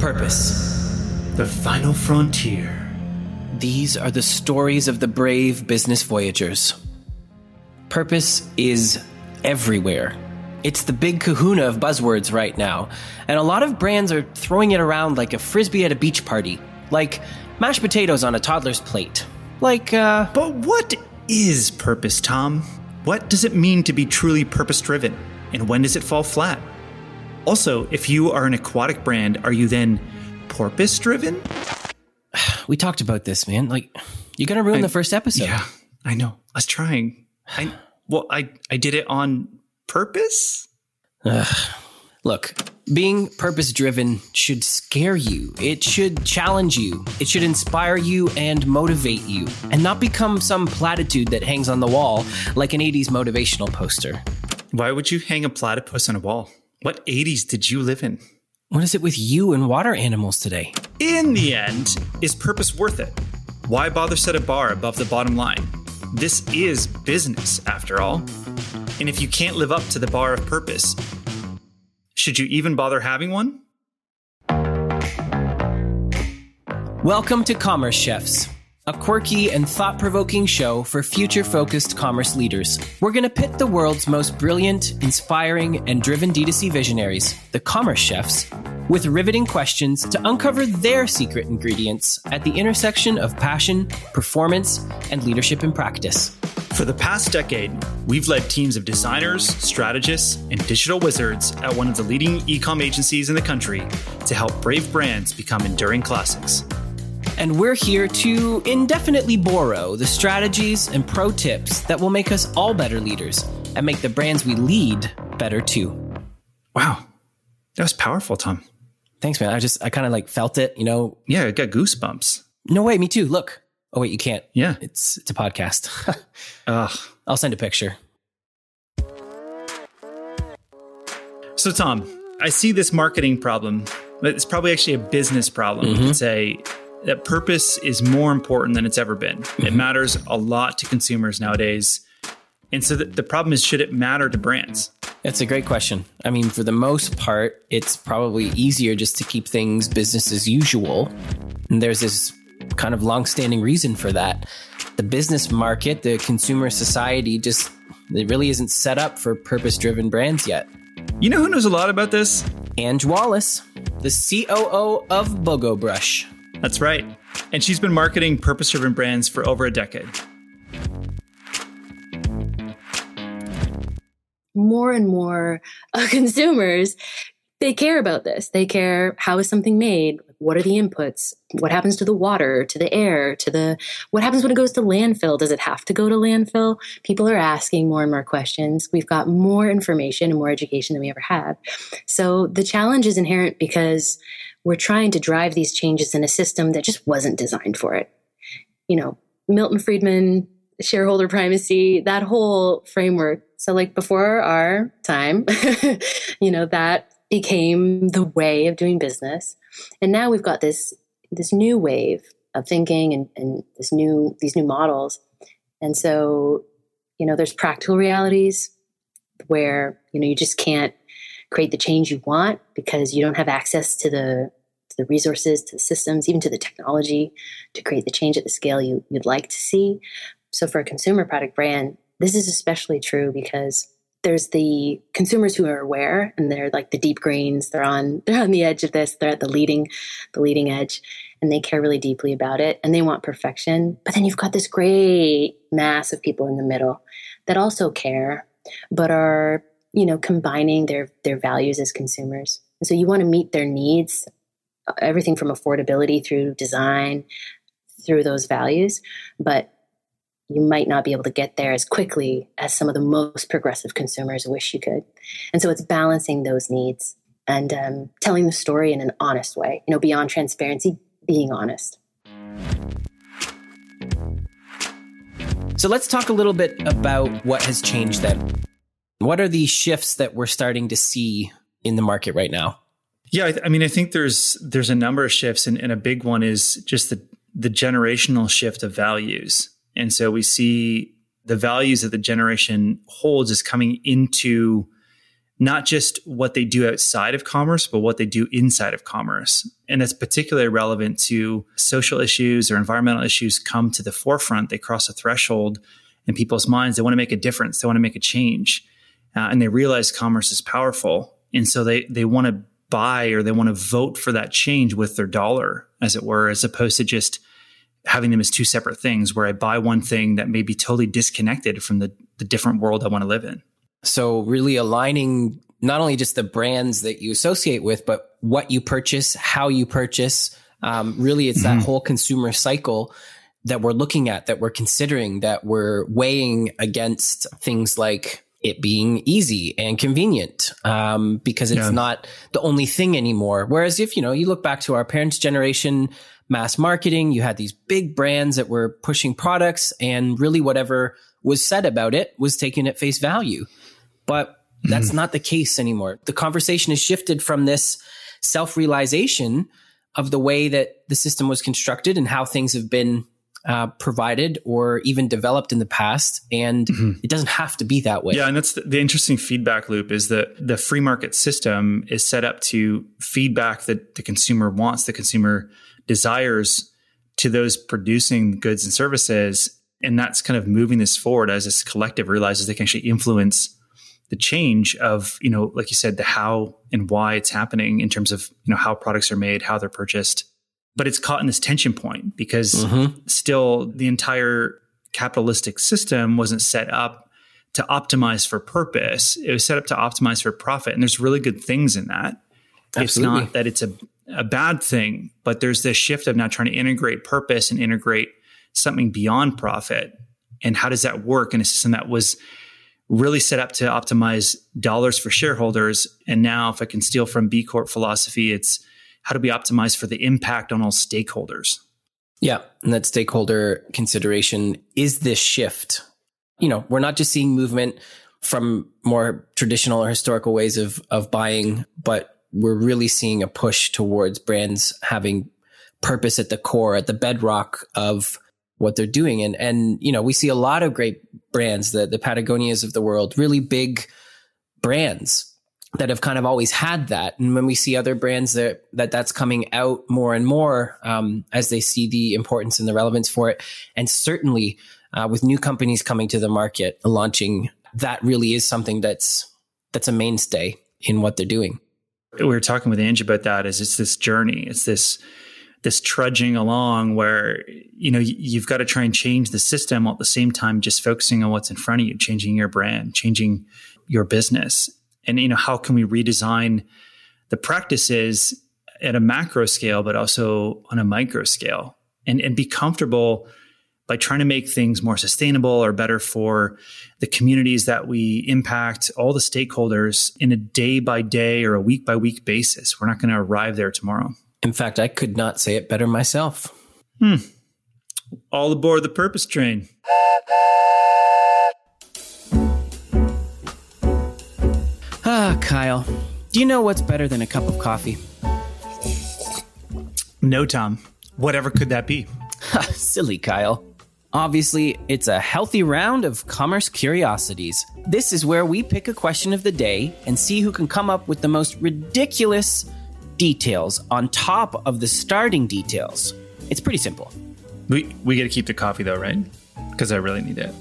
Purpose. The final frontier. These are the stories of the brave business voyagers. Purpose is everywhere. It's the big kahuna of buzzwords right now, and a lot of brands are throwing it around like a frisbee at a beach party, like mashed potatoes on a toddler's plate. Like, uh. But what is purpose, Tom? What does it mean to be truly purpose driven? And when does it fall flat? Also, if you are an aquatic brand, are you then porpoise driven? We talked about this, man. Like, you're gonna ruin I- the first episode. Yeah, I know. I was trying. I well, I I did it on purpose. Look, being purpose driven should scare you. It should challenge you. It should inspire you and motivate you, and not become some platitude that hangs on the wall like an 80s motivational poster. Why would you hang a platypus on a wall? What 80s did you live in? What is it with you and water animals today? In the end, is purpose worth it? Why bother set a bar above the bottom line? This is business, after all. And if you can't live up to the bar of purpose, should you even bother having one? Welcome to Commerce Chefs, a quirky and thought provoking show for future focused commerce leaders. We're going to pit the world's most brilliant, inspiring, and driven D2C visionaries, the Commerce Chefs, with riveting questions to uncover their secret ingredients at the intersection of passion, performance, and leadership in practice. For the past decade, we've led teams of designers, strategists, and digital wizards at one of the leading e-com agencies in the country to help brave brands become enduring classics. And we're here to indefinitely borrow the strategies and pro tips that will make us all better leaders and make the brands we lead better too. Wow. That was powerful, Tom. Thanks, man. I just, I kind of like felt it, you know. Yeah, I got goosebumps. No way, me too. Look. Oh, wait, you can't. Yeah. It's, it's a podcast. Ugh. I'll send a picture. So, Tom, I see this marketing problem, but it's probably actually a business problem. You could mm-hmm. say that purpose is more important than it's ever been. It mm-hmm. matters a lot to consumers nowadays. And so the, the problem is should it matter to brands? That's a great question. I mean, for the most part, it's probably easier just to keep things business as usual. And there's this kind of long-standing reason for that. The business market, the consumer society just it really isn't set up for purpose-driven brands yet. You know who knows a lot about this? Ange Wallace, the COO of Bogo Brush. That's right. And she's been marketing purpose driven brands for over a decade. more and more uh, consumers they care about this. They care how is something made? What are the inputs? What happens to the water to the air to the what happens when it goes to landfill? Does it have to go to landfill? People are asking more and more questions. We've got more information and more education than we ever have. So the challenge is inherent because we're trying to drive these changes in a system that just wasn't designed for it. You know milton friedman shareholder primacy that whole framework. So like before our time you know that became the way of doing business. And now we've got this this new wave of thinking and, and this new these new models. And so you know there's practical realities where you know you just can't create the change you want because you don't have access to the to the resources to the systems even to the technology to create the change at the scale you, you'd like to see. So for a consumer product brand this is especially true because there's the consumers who are aware and they're like the deep greens they're on they're on the edge of this they're at the leading the leading edge and they care really deeply about it and they want perfection. But then you've got this great mass of people in the middle that also care but are you know combining their their values as consumers and so you want to meet their needs everything from affordability through design through those values but you might not be able to get there as quickly as some of the most progressive consumers wish you could. And so it's balancing those needs and um, telling the story in an honest way, you know, beyond transparency, being honest. So let's talk a little bit about what has changed then. What are the shifts that we're starting to see in the market right now? Yeah, I, th- I mean, I think there's there's a number of shifts, and, and a big one is just the the generational shift of values. And so we see the values that the generation holds is coming into not just what they do outside of commerce, but what they do inside of commerce. And that's particularly relevant to social issues or environmental issues come to the forefront. They cross a threshold in people's minds. They want to make a difference. They want to make a change. Uh, and they realize commerce is powerful. And so they, they want to buy or they want to vote for that change with their dollar, as it were, as opposed to just having them as two separate things where I buy one thing that may be totally disconnected from the, the different world I want to live in. So really aligning not only just the brands that you associate with, but what you purchase, how you purchase. Um, really, it's mm-hmm. that whole consumer cycle that we're looking at, that we're considering, that we're weighing against things like it being easy and convenient um, because it's yeah. not the only thing anymore. Whereas if you know you look back to our parents' generation, mass marketing, you had these big brands that were pushing products, and really whatever was said about it was taken at face value. But that's mm not the case anymore. The conversation has shifted from this self realization of the way that the system was constructed and how things have been uh, provided or even developed in the past. And mm-hmm. it doesn't have to be that way. Yeah. And that's the, the, interesting feedback loop is that the free market system is set up to feedback that the consumer wants, the consumer desires to those producing goods and services. And that's kind of moving this forward as this collective realizes they can actually influence the change of you know like you said the how and why it's happening in terms of you know how products are made how they're purchased but it's caught in this tension point because mm-hmm. still the entire capitalistic system wasn't set up to optimize for purpose it was set up to optimize for profit and there's really good things in that Absolutely. it's not that it's a, a bad thing but there's this shift of now trying to integrate purpose and integrate something beyond profit and how does that work in a system that was really set up to optimize dollars for shareholders. And now, if I can steal from B Corp philosophy, it's how do we optimize for the impact on all stakeholders? Yeah. And that stakeholder consideration is this shift. You know, we're not just seeing movement from more traditional or historical ways of, of buying, but we're really seeing a push towards brands having purpose at the core, at the bedrock of what they're doing. And, and, you know, we see a lot of great brands, the, the Patagonias of the world, really big brands that have kind of always had that. And when we see other brands that, that that's coming out more and more, um, as they see the importance and the relevance for it. And certainly, uh, with new companies coming to the market, launching, that really is something that's, that's a mainstay in what they're doing. We were talking with Angie about that is it's this journey. It's this, this trudging along where you know you've got to try and change the system while at the same time just focusing on what's in front of you changing your brand changing your business and you know how can we redesign the practices at a macro scale but also on a micro scale and and be comfortable by trying to make things more sustainable or better for the communities that we impact all the stakeholders in a day by day or a week by week basis we're not going to arrive there tomorrow in fact, I could not say it better myself. Hmm. All aboard the purpose train. Ah, Kyle. Do you know what's better than a cup of coffee? No, Tom. Whatever could that be? Silly Kyle. Obviously, it's a healthy round of commerce curiosities. This is where we pick a question of the day and see who can come up with the most ridiculous details on top of the starting details. It's pretty simple. We we get to keep the coffee though, right? Because I really need it.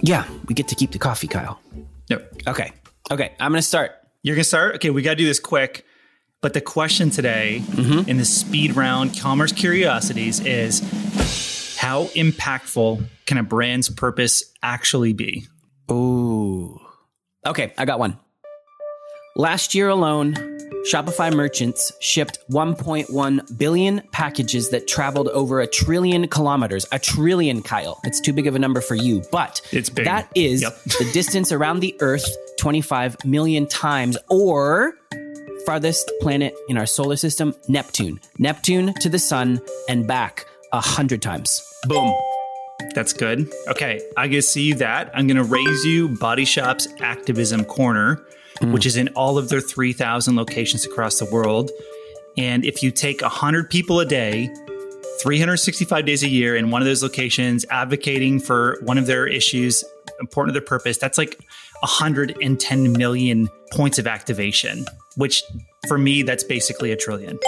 Yeah, we get to keep the coffee, Kyle. Yep. Okay. Okay, I'm gonna start. You're gonna start? Okay, we gotta do this quick. But the question today mm-hmm. in the speed round commerce curiosities is how impactful can a brand's purpose actually be? Ooh. Okay, I got one. Last year alone, Shopify merchants shipped 1.1 billion packages that traveled over a trillion kilometers. A trillion, Kyle. It's too big of a number for you, but it's big. that is yep. the distance around the Earth 25 million times, or farthest planet in our solar system, Neptune. Neptune to the sun and back a hundred times. Boom. That's good. Okay, I can see that. I'm going to raise you Body Shop's activism corner mm. which is in all of their 3,000 locations across the world. And if you take 100 people a day, 365 days a year in one of those locations advocating for one of their issues important to their purpose, that's like 110 million points of activation, which for me, that's basically a trillion.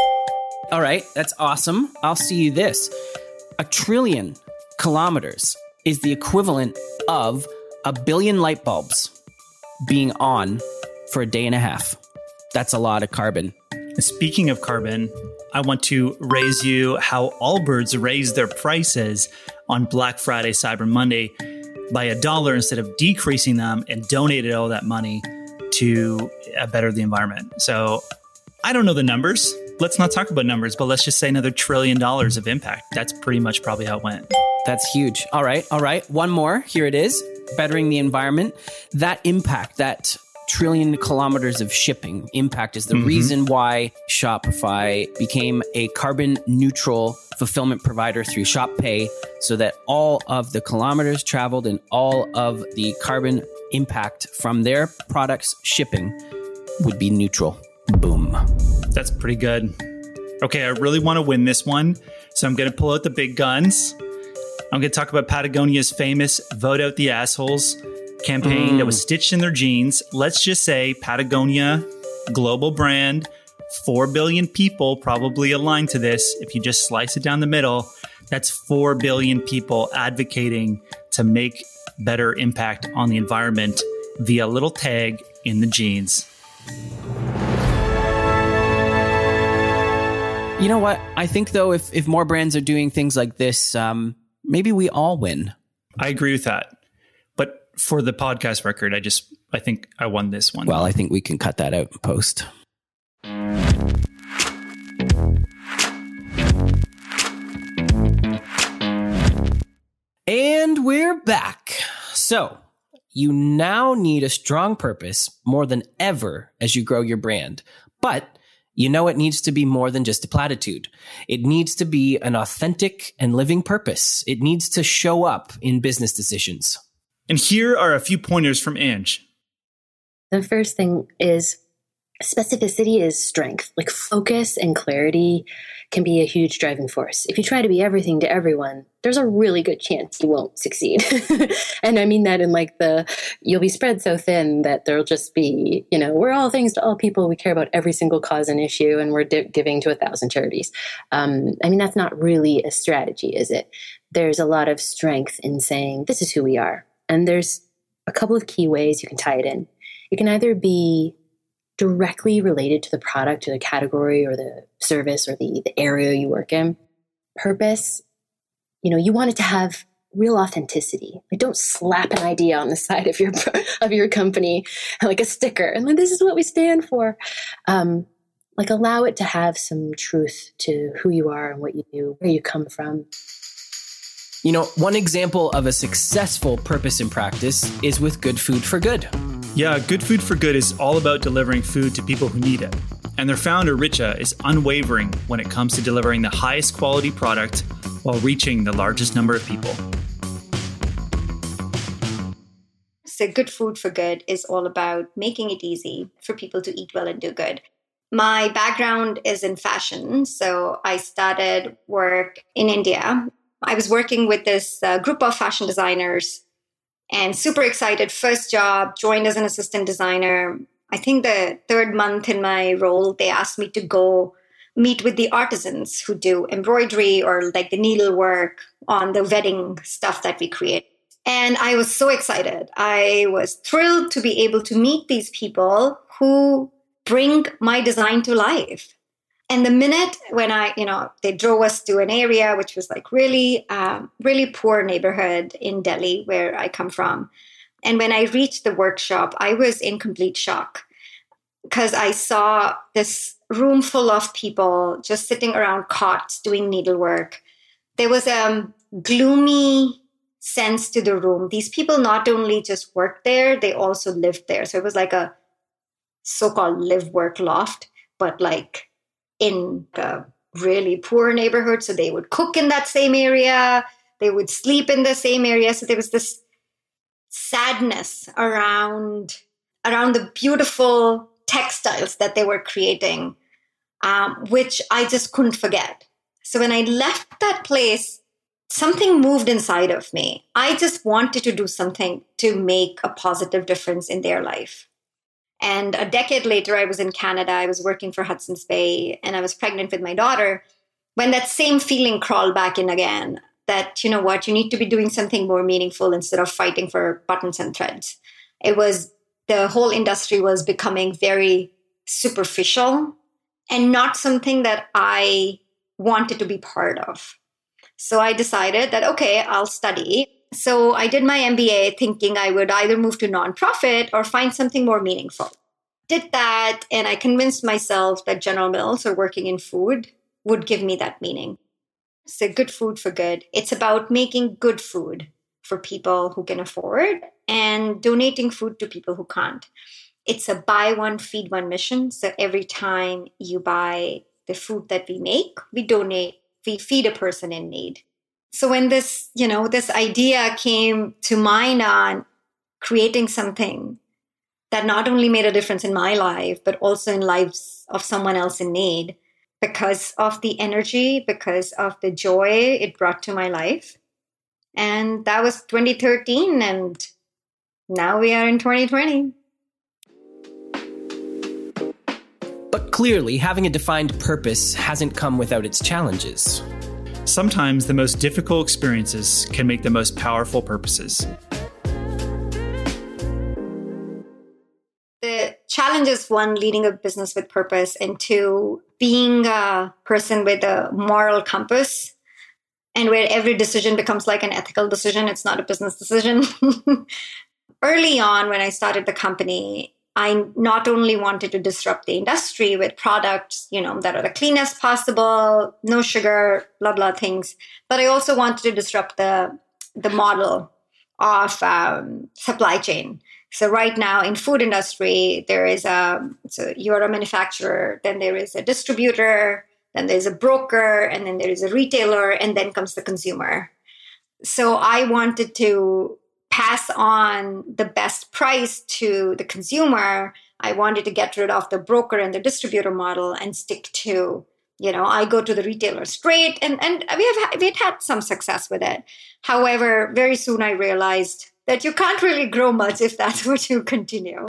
All right, that's awesome. I'll see you this. A trillion kilometers is the equivalent of a billion light bulbs being on for a day and a half. That's a lot of carbon. Speaking of carbon, I want to raise you how Allbirds raised their prices on Black Friday, Cyber Monday by a dollar instead of decreasing them and donated all that money to better the environment. So I don't know the numbers. Let's not talk about numbers, but let's just say another trillion dollars of impact. That's pretty much probably how it went. That's huge. All right, all right. One more. Here it is. Bettering the environment. That impact, that trillion kilometers of shipping impact is the mm-hmm. reason why Shopify became a carbon neutral fulfillment provider through Shop Pay so that all of the kilometers traveled and all of the carbon impact from their products shipping would be neutral. Boom. That's pretty good. Okay, I really want to win this one. So I'm going to pull out the big guns. I'm going to talk about Patagonia's famous Vote Out the Assholes campaign mm. that was mm. stitched in their jeans. Let's just say Patagonia, global brand, 4 billion people probably aligned to this. If you just slice it down the middle, that's 4 billion people advocating to make better impact on the environment via a little tag in the jeans. You know what? I think though, if if more brands are doing things like this, um, maybe we all win. I agree with that. For the podcast record, I just I think I won this one. Well, I think we can cut that out post. And we're back. So, you now need a strong purpose more than ever as you grow your brand. But you know it needs to be more than just a platitude. It needs to be an authentic and living purpose. It needs to show up in business decisions. And here are a few pointers from Ange. The first thing is specificity is strength. Like focus and clarity can be a huge driving force. If you try to be everything to everyone, there's a really good chance you won't succeed. and I mean that in like the you'll be spread so thin that there'll just be, you know, we're all things to all people. We care about every single cause and issue, and we're di- giving to a thousand charities. Um, I mean, that's not really a strategy, is it? There's a lot of strength in saying, this is who we are. And there's a couple of key ways you can tie it in. It can either be directly related to the product or the category or the service or the, the area you work in. Purpose, you know, you want it to have real authenticity. Like don't slap an idea on the side of your of your company like a sticker and like this is what we stand for. Um, like allow it to have some truth to who you are and what you do, where you come from. You know, one example of a successful purpose in practice is with Good Food for Good. Yeah, Good Food for Good is all about delivering food to people who need it. And their founder, Richa, is unwavering when it comes to delivering the highest quality product while reaching the largest number of people. So, Good Food for Good is all about making it easy for people to eat well and do good. My background is in fashion, so I started work in India. I was working with this uh, group of fashion designers and super excited. First job, joined as an assistant designer. I think the third month in my role, they asked me to go meet with the artisans who do embroidery or like the needlework on the wedding stuff that we create. And I was so excited. I was thrilled to be able to meet these people who bring my design to life. And the minute when I, you know, they drove us to an area which was like really, um, really poor neighborhood in Delhi, where I come from. And when I reached the workshop, I was in complete shock because I saw this room full of people just sitting around cots doing needlework. There was a gloomy sense to the room. These people not only just worked there, they also lived there. So it was like a so called live work loft, but like in a really poor neighborhood. So they would cook in that same area, they would sleep in the same area. So there was this sadness around around the beautiful textiles that they were creating, um, which I just couldn't forget. So when I left that place, something moved inside of me. I just wanted to do something to make a positive difference in their life. And a decade later, I was in Canada. I was working for Hudson's Bay and I was pregnant with my daughter. When that same feeling crawled back in again, that, you know what, you need to be doing something more meaningful instead of fighting for buttons and threads. It was the whole industry was becoming very superficial and not something that I wanted to be part of. So I decided that, okay, I'll study. So I did my MBA thinking I would either move to nonprofit or find something more meaningful. Did that, and I convinced myself that General Mills or working in food would give me that meaning. So, good food for good. It's about making good food for people who can afford and donating food to people who can't. It's a buy one, feed one mission. So, every time you buy the food that we make, we donate, we feed a person in need. So, when this, you know, this idea came to mind on creating something that not only made a difference in my life, but also in lives of someone else in need, because of the energy, because of the joy it brought to my life. And that was 2013, and now we are in 2020. But clearly, having a defined purpose hasn't come without its challenges. Sometimes the most difficult experiences can make the most powerful purposes. The challenge is one, leading a business with purpose, and two, being a person with a moral compass and where every decision becomes like an ethical decision. It's not a business decision. Early on, when I started the company, I not only wanted to disrupt the industry with products, you know, that are the cleanest possible, no sugar, blah blah things, but I also wanted to disrupt the the model of um, supply chain. So right now in food industry, there is a so you're a manufacturer, then there is a distributor, then there's a broker, and then there is a retailer, and then comes the consumer. So I wanted to pass on the best price to the consumer. I wanted to get rid of the broker and the distributor model and stick to you know i go to the retailer straight and and we have we had had some success with it however very soon i realized that you can't really grow much if that's what you continue.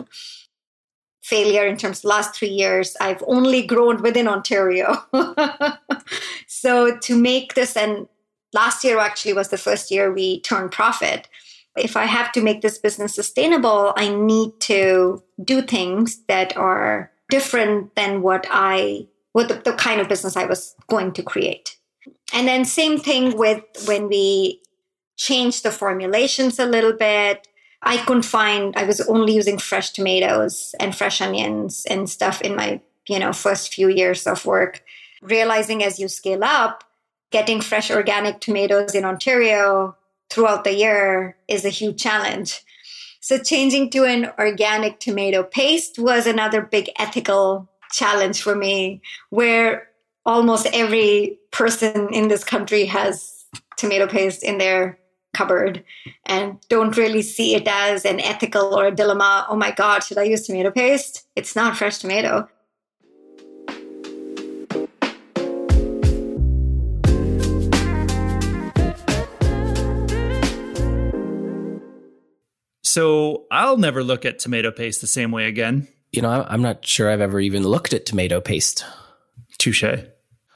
Failure in terms of last three years, I've only grown within Ontario. so to make this, and last year actually was the first year we turned profit. If I have to make this business sustainable, I need to do things that are different than what I, what the, the kind of business I was going to create. And then same thing with when we changed the formulations a little bit. I couldn't find, I was only using fresh tomatoes and fresh onions and stuff in my, you know, first few years of work. Realizing as you scale up, getting fresh organic tomatoes in Ontario throughout the year is a huge challenge. So changing to an organic tomato paste was another big ethical challenge for me, where almost every person in this country has tomato paste in their cupboard and don't really see it as an ethical or a dilemma. Oh my God, should I use tomato paste? It's not fresh tomato. So I'll never look at tomato paste the same way again. You know, I'm not sure I've ever even looked at tomato paste. Touche.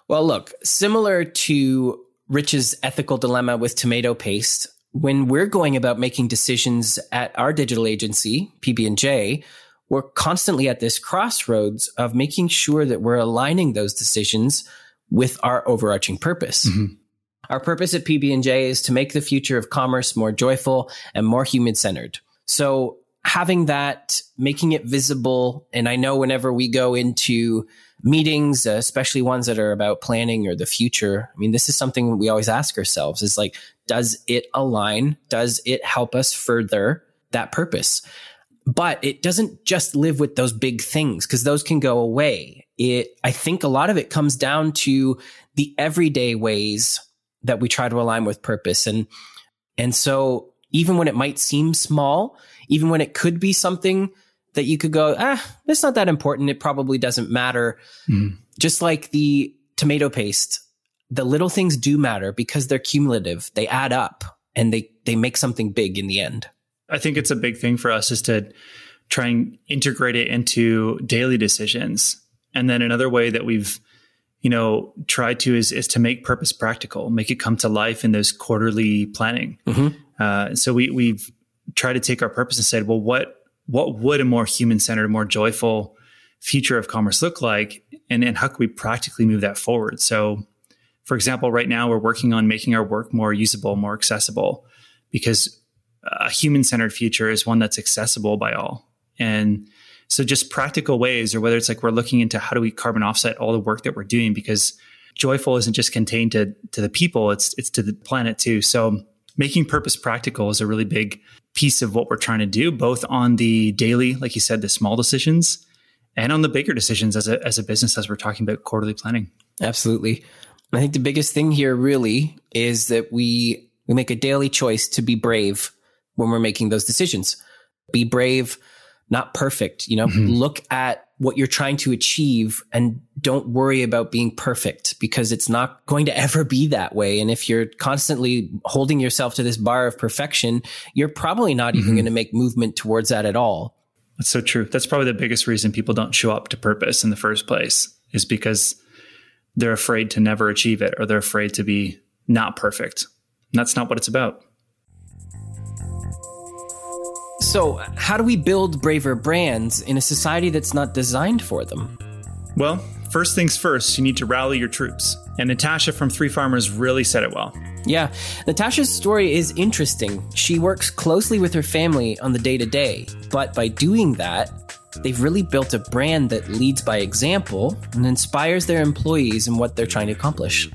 Well, look, similar to Richa's ethical dilemma with tomato paste. When we're going about making decisions at our digital agency, PB&J, we're constantly at this crossroads of making sure that we're aligning those decisions with our overarching purpose. Mm-hmm. Our purpose at PB&J is to make the future of commerce more joyful and more human centered. So having that, making it visible. And I know whenever we go into meetings, uh, especially ones that are about planning or the future. I mean, this is something we always ask ourselves is like, does it align? Does it help us further that purpose? But it doesn't just live with those big things because those can go away. It, I think a lot of it comes down to the everyday ways that we try to align with purpose. And, and so even when it might seem small, even when it could be something that you could go, ah, it's not that important. It probably doesn't matter. Mm. Just like the tomato paste. the little things do matter because they're cumulative. They add up and they, they make something big in the end. I think it's a big thing for us is to try and integrate it into daily decisions. And then another way that we've, you know, tried to is, is to make purpose practical, make it come to life in those quarterly planning. Mm-hmm. Uh, so we, we've tried to take our purpose and said, well, what, what would a more human centered, more joyful future of commerce look like? And, and how can we practically move that forward? So for example, right now we're working on making our work more usable, more accessible, because a human centered future is one that's accessible by all. And so just practical ways, or whether it's like we're looking into how do we carbon offset all the work that we're doing, because joyful isn't just contained to, to the people, it's it's to the planet too. So making purpose practical is a really big piece of what we're trying to do, both on the daily, like you said, the small decisions, and on the bigger decisions as a as a business as we're talking about quarterly planning. Absolutely. I think the biggest thing here really is that we we make a daily choice to be brave when we're making those decisions. Be brave, not perfect, you know. Mm-hmm. Look at what you're trying to achieve and don't worry about being perfect because it's not going to ever be that way. And if you're constantly holding yourself to this bar of perfection, you're probably not mm-hmm. even going to make movement towards that at all. That's so true. That's probably the biggest reason people don't show up to purpose in the first place is because they're afraid to never achieve it or they're afraid to be not perfect. And that's not what it's about. So, how do we build braver brands in a society that's not designed for them? Well, first things first, you need to rally your troops. And Natasha from Three Farmers really said it well. Yeah, Natasha's story is interesting. She works closely with her family on the day to day, but by doing that, They've really built a brand that leads by example and inspires their employees in what they're trying to accomplish.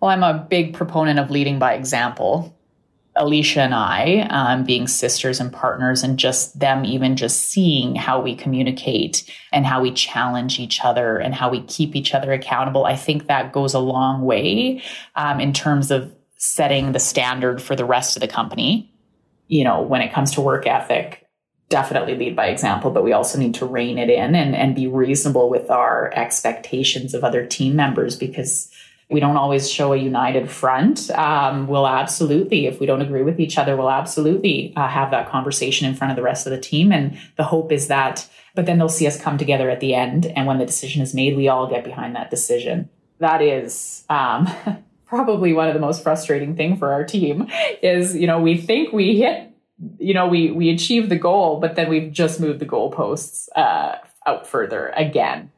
Well, I'm a big proponent of leading by example. Alicia and I, um, being sisters and partners, and just them even just seeing how we communicate and how we challenge each other and how we keep each other accountable, I think that goes a long way um, in terms of setting the standard for the rest of the company. You know, when it comes to work ethic, definitely lead by example, but we also need to rein it in and, and be reasonable with our expectations of other team members because we don't always show a united front. Um, we'll absolutely, if we don't agree with each other, we'll absolutely uh, have that conversation in front of the rest of the team. And the hope is that, but then they'll see us come together at the end. And when the decision is made, we all get behind that decision. That is, um, probably one of the most frustrating thing for our team is, you know, we think we hit, you know, we we achieve the goal, but then we've just moved the goalposts uh, out further again.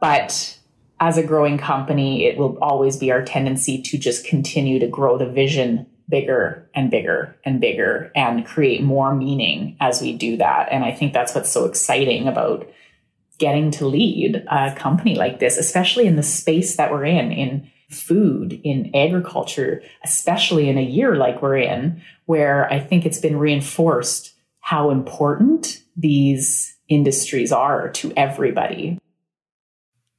But as a growing company, it will always be our tendency to just continue to grow the vision bigger and bigger and bigger and create more meaning as we do that. And I think that's what's so exciting about getting to lead a company like this, especially in the space that we're in, in food in agriculture, especially in a year like we're in, where I think it's been reinforced how important these industries are to everybody.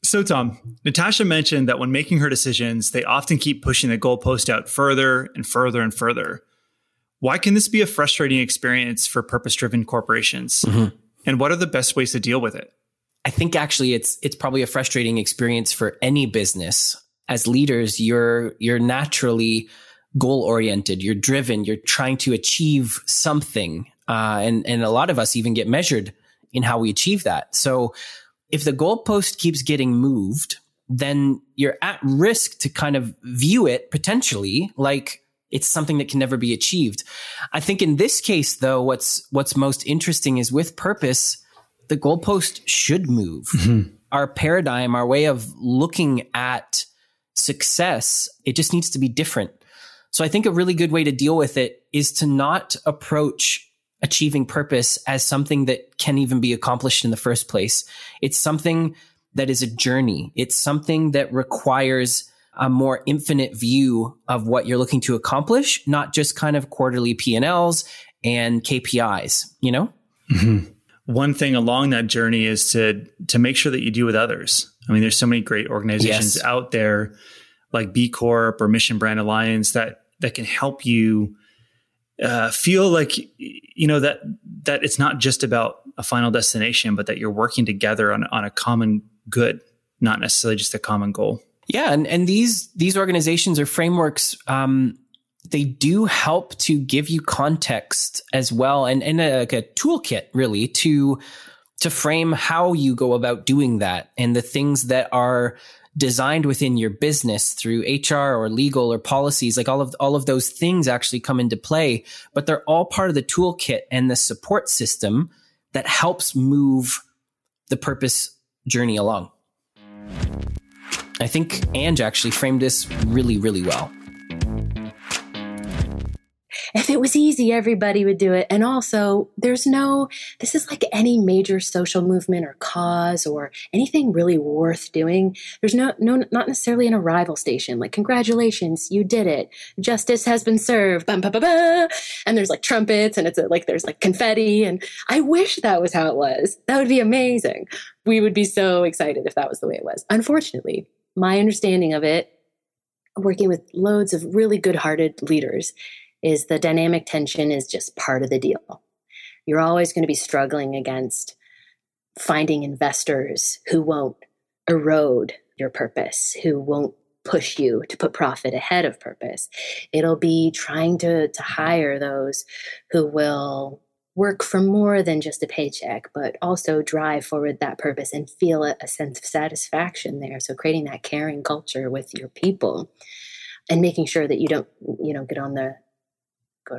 So, Tom, Natasha mentioned that when making her decisions, they often keep pushing the goalpost out further and further and further. Why can this be a frustrating experience for purpose driven corporations? Mm-hmm. And what are the best ways to deal with it? I think actually it's it's probably a frustrating experience for any business as leaders, you're, you're naturally goal oriented. You're driven. You're trying to achieve something. Uh, and, and a lot of us even get measured in how we achieve that. So if the goalpost keeps getting moved, then you're at risk to kind of view it potentially like it's something that can never be achieved. I think in this case, though, what's what's most interesting is with purpose, the goalpost should move. Mm-hmm. Our paradigm, our way of looking at success, it just needs to be different. So I think a really good way to deal with it is to not approach achieving purpose as something that can even be accomplished in the first place. It's something that is a journey. It's something that requires a more infinite view of what you're looking to accomplish, not just kind of quarterly P&Ls and KPIs, you know? Mm-hmm. One thing along that journey is to to make sure that you do with others. I mean, there's so many great organizations yes. out there like B Corp or Mission Brand Alliance that that can help you uh, feel like you know that that it's not just about a final destination, but that you're working together on on a common good. not necessarily just a common goal. Yeah, and and these these organizations or frameworks um, they do help to give you context as well and, and a, like a toolkit really to to frame how you go about doing that and the things that are designed within your business through HR or legal or policies like all of all of those things actually come into play but they're all part of the toolkit and the support system that helps move the purpose journey along. I think Ange actually framed this really really well if it was easy, everybody would do it. And also, there's no, this is like any major social movement or cause or anything really worth doing. There's no, no, not necessarily an arrival station. Like, congratulations, you did it. Justice has been served. Bum. And there's like trumpets and it's a, like, there's like confetti. And I wish that was how it was. That would be amazing. We would be so excited if that was the way it was. Unfortunately, my understanding of it working with loads of really good hearted leaders is the dynamic tension is just part of the deal. You're always going to be struggling against finding investors who won't erode your purpose, who won't push you to put profit ahead of purpose. It'll be trying to, to hire those who will work for more than just a paycheck, but also drive forward that purpose and feel a, a sense of satisfaction there. So creating that caring culture with your people and making sure that you don't, you know, get on the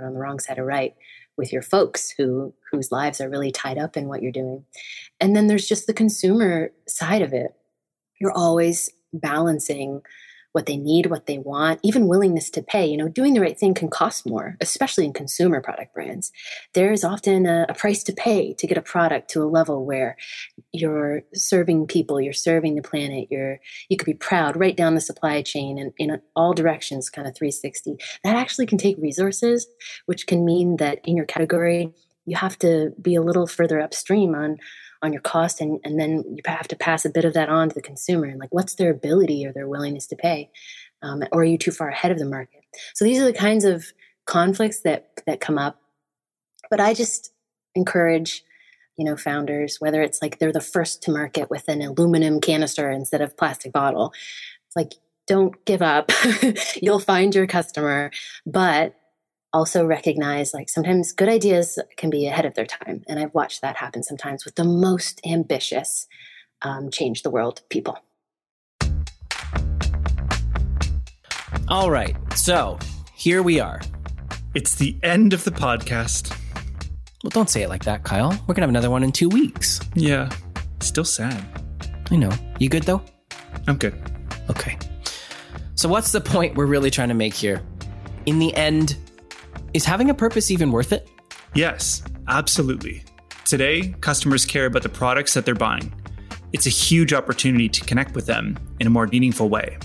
go on the wrong side of right with your folks who whose lives are really tied up in what you're doing. And then there's just the consumer side of it. You're always balancing what they need, what they want, even willingness to pay. You know, doing the right thing can cost more, especially in consumer product brands. There is often a, a, price to pay to get a product to a level where you're serving people, you're serving the planet, you're you could be proud right down the supply chain and in all directions, kind of 360. That actually can take resources, which can mean that in your category, you have to be a little further upstream on on your cost and, and then you have to pass a bit of that on to the consumer and like what's their ability or their willingness to pay? Um, or are you too far ahead of the market? So these are the kinds of conflicts that that come up. But i just encourage you know founders whether it's like they're the first to market with an aluminum canister instead of plastic bottle it's like don't give up. You'll find your customer but also recognize like sometimes good ideas can be ahead of their time. And I've watched that happen sometimes with the most ambitious um, change the world people. All right. So here we are. It's the end of the podcast. Well, don't say it like that, Kyle. We're going to have another one in two weeks. Yeah. Still sad. I know. You good, though? I'm good. Okay. So, what's the point we're really trying to make here? In the end, is having a purpose even worth it? Yes, absolutely. Today, customers care about the products that they're buying. It's a huge opportunity to connect with them in a more meaningful way.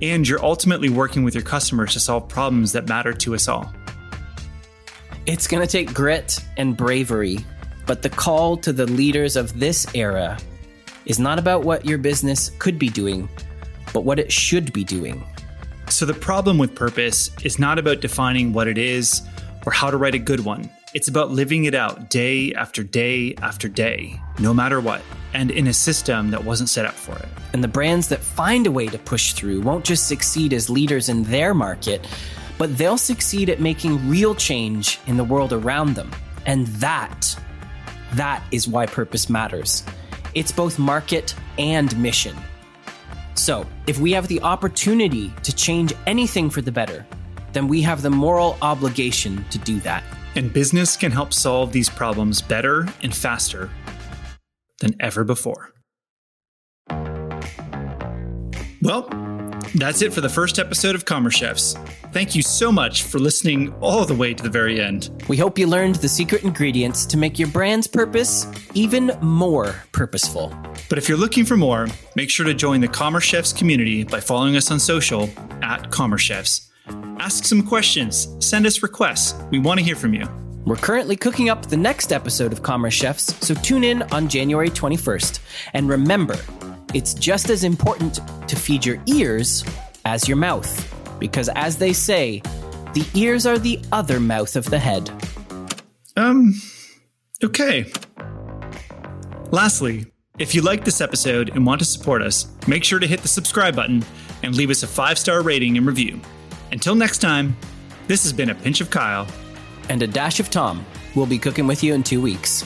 And you're ultimately working with your customers to solve problems that matter to us all. It's going to take grit and bravery, but the call to the leaders of this era is not about what your business could be doing, but what it should be doing. So, the problem with purpose is not about defining what it is or how to write a good one. It's about living it out day after day after day, no matter what, and in a system that wasn't set up for it. And the brands that find a way to push through won't just succeed as leaders in their market, but they'll succeed at making real change in the world around them. And that, that is why purpose matters. It's both market and mission. So, if we have the opportunity to change anything for the better, then we have the moral obligation to do that. And business can help solve these problems better and faster than ever before. Well, that's it for the first episode of Commerce Chefs. Thank you so much for listening all the way to the very end. We hope you learned the secret ingredients to make your brand's purpose even more purposeful. But if you're looking for more, make sure to join the Commerce Chefs community by following us on social at Commerce Chefs. Ask some questions, send us requests. We want to hear from you. We're currently cooking up the next episode of Commerce Chefs, so tune in on January 21st. And remember, it's just as important to feed your ears as your mouth. Because as they say, the ears are the other mouth of the head. Um, okay. Lastly, If you like this episode and want to support us, make sure to hit the subscribe button and leave us a five star rating and review. Until next time, this has been a pinch of Kyle and a dash of Tom. We'll be cooking with you in two weeks.